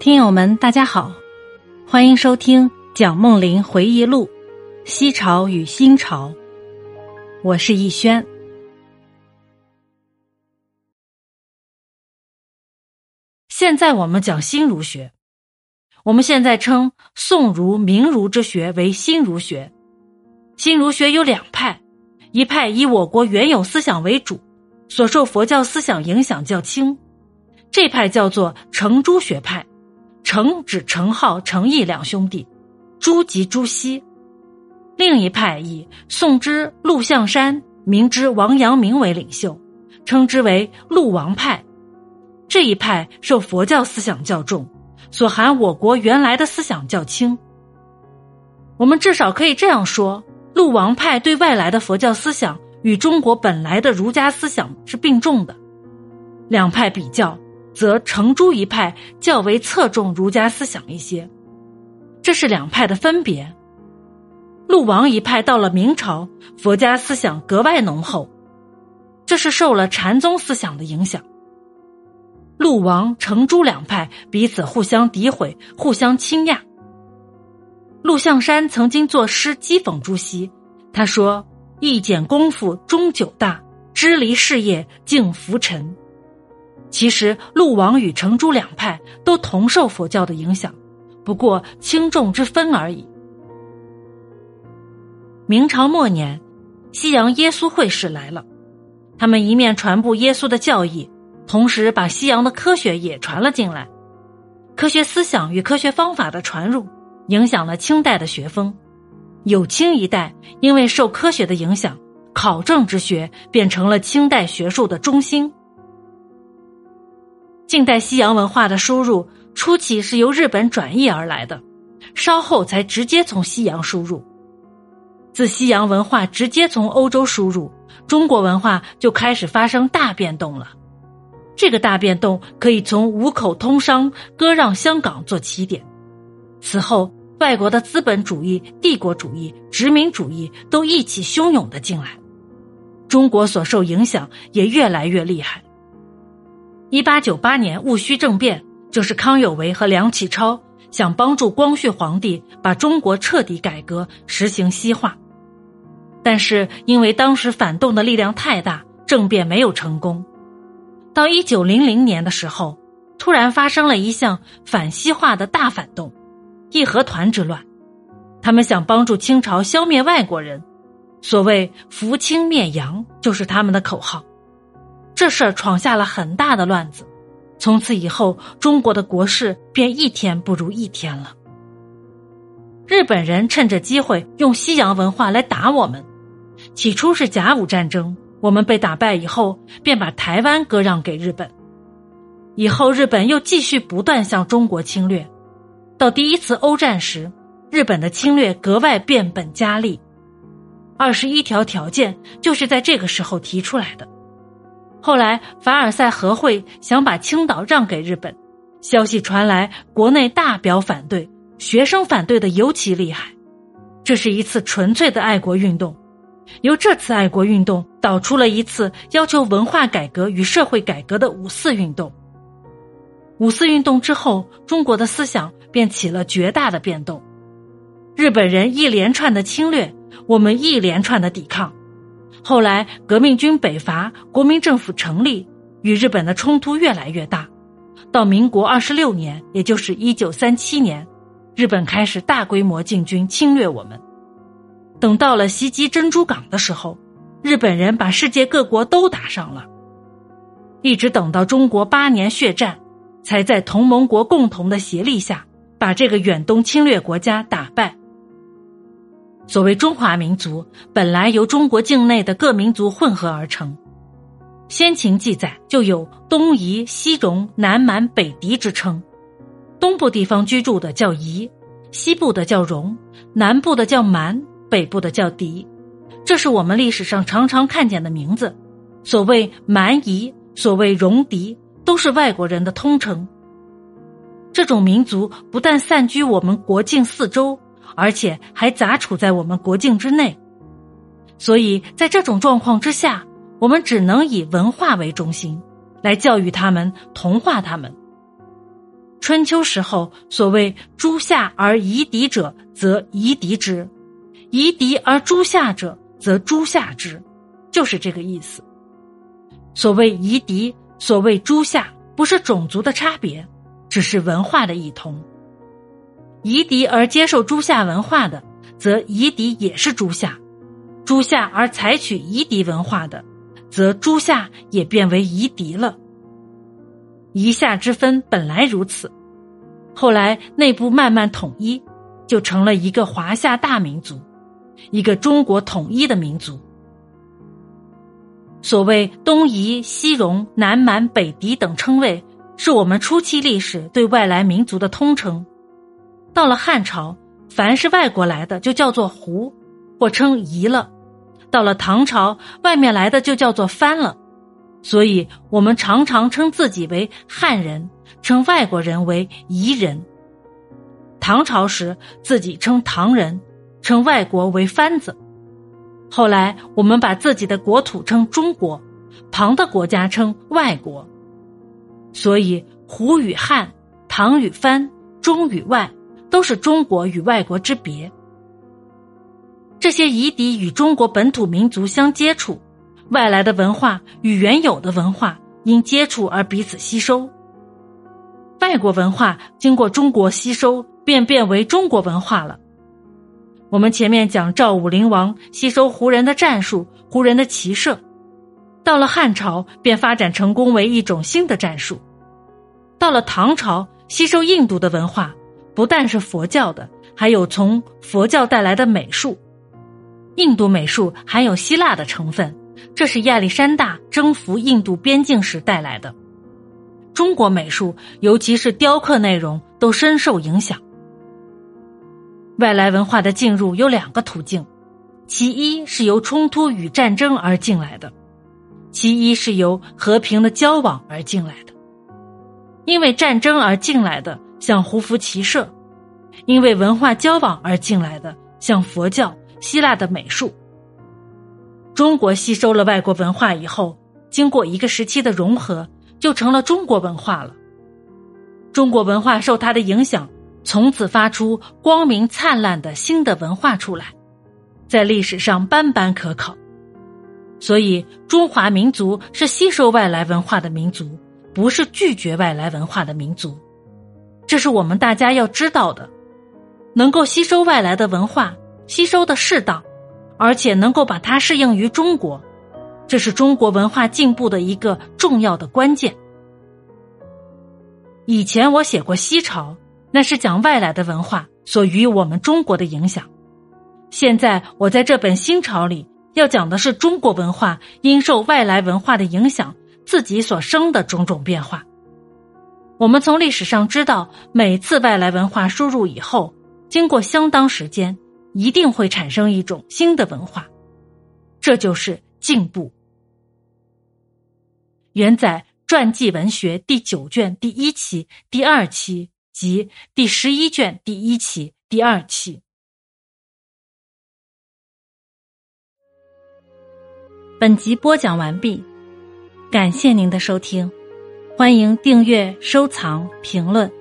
听友们，大家好，欢迎收听蒋梦麟回忆录《西朝与新朝》，我是逸轩。现在我们讲新儒学，我们现在称宋儒、明儒之学为新儒学。新儒学有两派，一派以我国原有思想为主，所受佛教思想影响较轻，这派叫做程朱学派。程指程颢、程颐两兄弟，朱即朱熹。另一派以宋之陆象山、明之王阳明为领袖，称之为陆王派。这一派受佛教思想较重，所含我国原来的思想较轻。我们至少可以这样说：陆王派对外来的佛教思想与中国本来的儒家思想是并重的。两派比较。则程朱一派较为侧重儒家思想一些，这是两派的分别。陆王一派到了明朝，佛家思想格外浓厚，这是受了禅宗思想的影响。陆王、程朱两派彼此互相诋毁，互相倾轧。陆象山曾经作诗讥讽朱熹，他说：“一简功夫终久大，支离事业竟浮沉。”其实，陆王与程朱两派都同受佛教的影响，不过轻重之分而已。明朝末年，西洋耶稣会士来了，他们一面传播耶稣的教义，同时把西洋的科学也传了进来。科学思想与科学方法的传入，影响了清代的学风。有清一代，因为受科学的影响，考证之学变成了清代学术的中心。近代西洋文化的输入初期是由日本转译而来的，稍后才直接从西洋输入。自西洋文化直接从欧洲输入，中国文化就开始发生大变动了。这个大变动可以从五口通商、割让香港做起点。此后，外国的资本主义、帝国主义、殖民主义都一起汹涌的进来，中国所受影响也越来越厉害。一八九八年戊戌政变，就是康有为和梁启超想帮助光绪皇帝把中国彻底改革、实行西化，但是因为当时反动的力量太大，政变没有成功。到一九零零年的时候，突然发生了一项反西化的大反动——义和团之乱。他们想帮助清朝消灭外国人，所谓“扶清灭洋”就是他们的口号。这事儿闯下了很大的乱子，从此以后，中国的国事便一天不如一天了。日本人趁着机会用西洋文化来打我们，起初是甲午战争，我们被打败以后，便把台湾割让给日本。以后日本又继续不断向中国侵略，到第一次欧战时，日本的侵略格外变本加厉。二十一条条件就是在这个时候提出来的。后来，凡尔赛和会想把青岛让给日本，消息传来，国内大表反对，学生反对的尤其厉害。这是一次纯粹的爱国运动，由这次爱国运动导出了一次要求文化改革与社会改革的五四运动。五四运动之后，中国的思想便起了绝大的变动。日本人一连串的侵略，我们一连串的抵抗。后来，革命军北伐，国民政府成立，与日本的冲突越来越大。到民国二十六年，也就是一九三七年，日本开始大规模进军侵略我们。等到了袭击珍珠港的时候，日本人把世界各国都打上了。一直等到中国八年血战，才在同盟国共同的协力下，把这个远东侵略国家打败。所谓中华民族，本来由中国境内的各民族混合而成。先秦记载就有东夷、西戎、南蛮、北狄之称。东部地方居住的叫夷，西部的叫戎，南部的叫蛮，北部的叫狄。这是我们历史上常常看见的名字。所谓蛮夷，所谓戎狄，都是外国人的通称。这种民族不但散居我们国境四周。而且还杂处在我们国境之内，所以在这种状况之下，我们只能以文化为中心，来教育他们、同化他们。春秋时候所谓“诸夏而夷狄者，则夷狄之；夷狄而诸夏者，则诸夏之”，就是这个意思。所谓夷狄，所谓诸夏，不是种族的差别，只是文化的异同。夷狄而接受诸夏文化的，则夷狄也是诸夏；诸夏而采取夷狄文化的，则诸夏也变为夷狄了。夷夏之分本来如此，后来内部慢慢统一，就成了一个华夏大民族，一个中国统一的民族。所谓东夷、西戎、南蛮、北狄等称谓，是我们初期历史对外来民族的通称。到了汉朝，凡是外国来的就叫做胡，或称夷了；到了唐朝，外面来的就叫做番了。所以，我们常常称自己为汉人，称外国人为夷人。唐朝时，自己称唐人，称外国为番子。后来，我们把自己的国土称中国，旁的国家称外国。所以，胡与汉，唐与番，中与外，都是中国与外国之别。这些夷狄与中国本土民族相接触。外来的文化与原有的文化因接触而彼此吸收，外国文化经过中国吸收，便变为中国文化了。我们前面讲赵武灵王吸收胡人的战术、胡人的骑射，到了汉朝便发展成功为一种新的战术。到了唐朝，吸收印度的文化，不但是佛教的，还有从佛教带来的美术。印度美术含有希腊的成分。这是亚历山大征服印度边境时带来的。中国美术，尤其是雕刻内容，都深受影响。外来文化的进入有两个途径，其一是由冲突与战争而进来的，其一是由和平的交往而进来的。因为战争而进来的，像胡服骑射；因为文化交往而进来的，像佛教、希腊的美术。中国吸收了外国文化以后，经过一个时期的融合，就成了中国文化了。中国文化受它的影响，从此发出光明灿烂的新的文化出来，在历史上斑斑可考。所以，中华民族是吸收外来文化的民族，不是拒绝外来文化的民族。这是我们大家要知道的。能够吸收外来的文化，吸收的适当。而且能够把它适应于中国，这是中国文化进步的一个重要的关键。以前我写过西朝，那是讲外来的文化所与我们中国的影响。现在我在这本新朝里要讲的是中国文化因受外来文化的影响，自己所生的种种变化。我们从历史上知道，每次外来文化输入以后，经过相当时间。一定会产生一种新的文化，这就是进步。原载传记文学第九卷第一期、第二期及第十一卷第一期、第二期。本集播讲完毕，感谢您的收听，欢迎订阅、收藏、评论。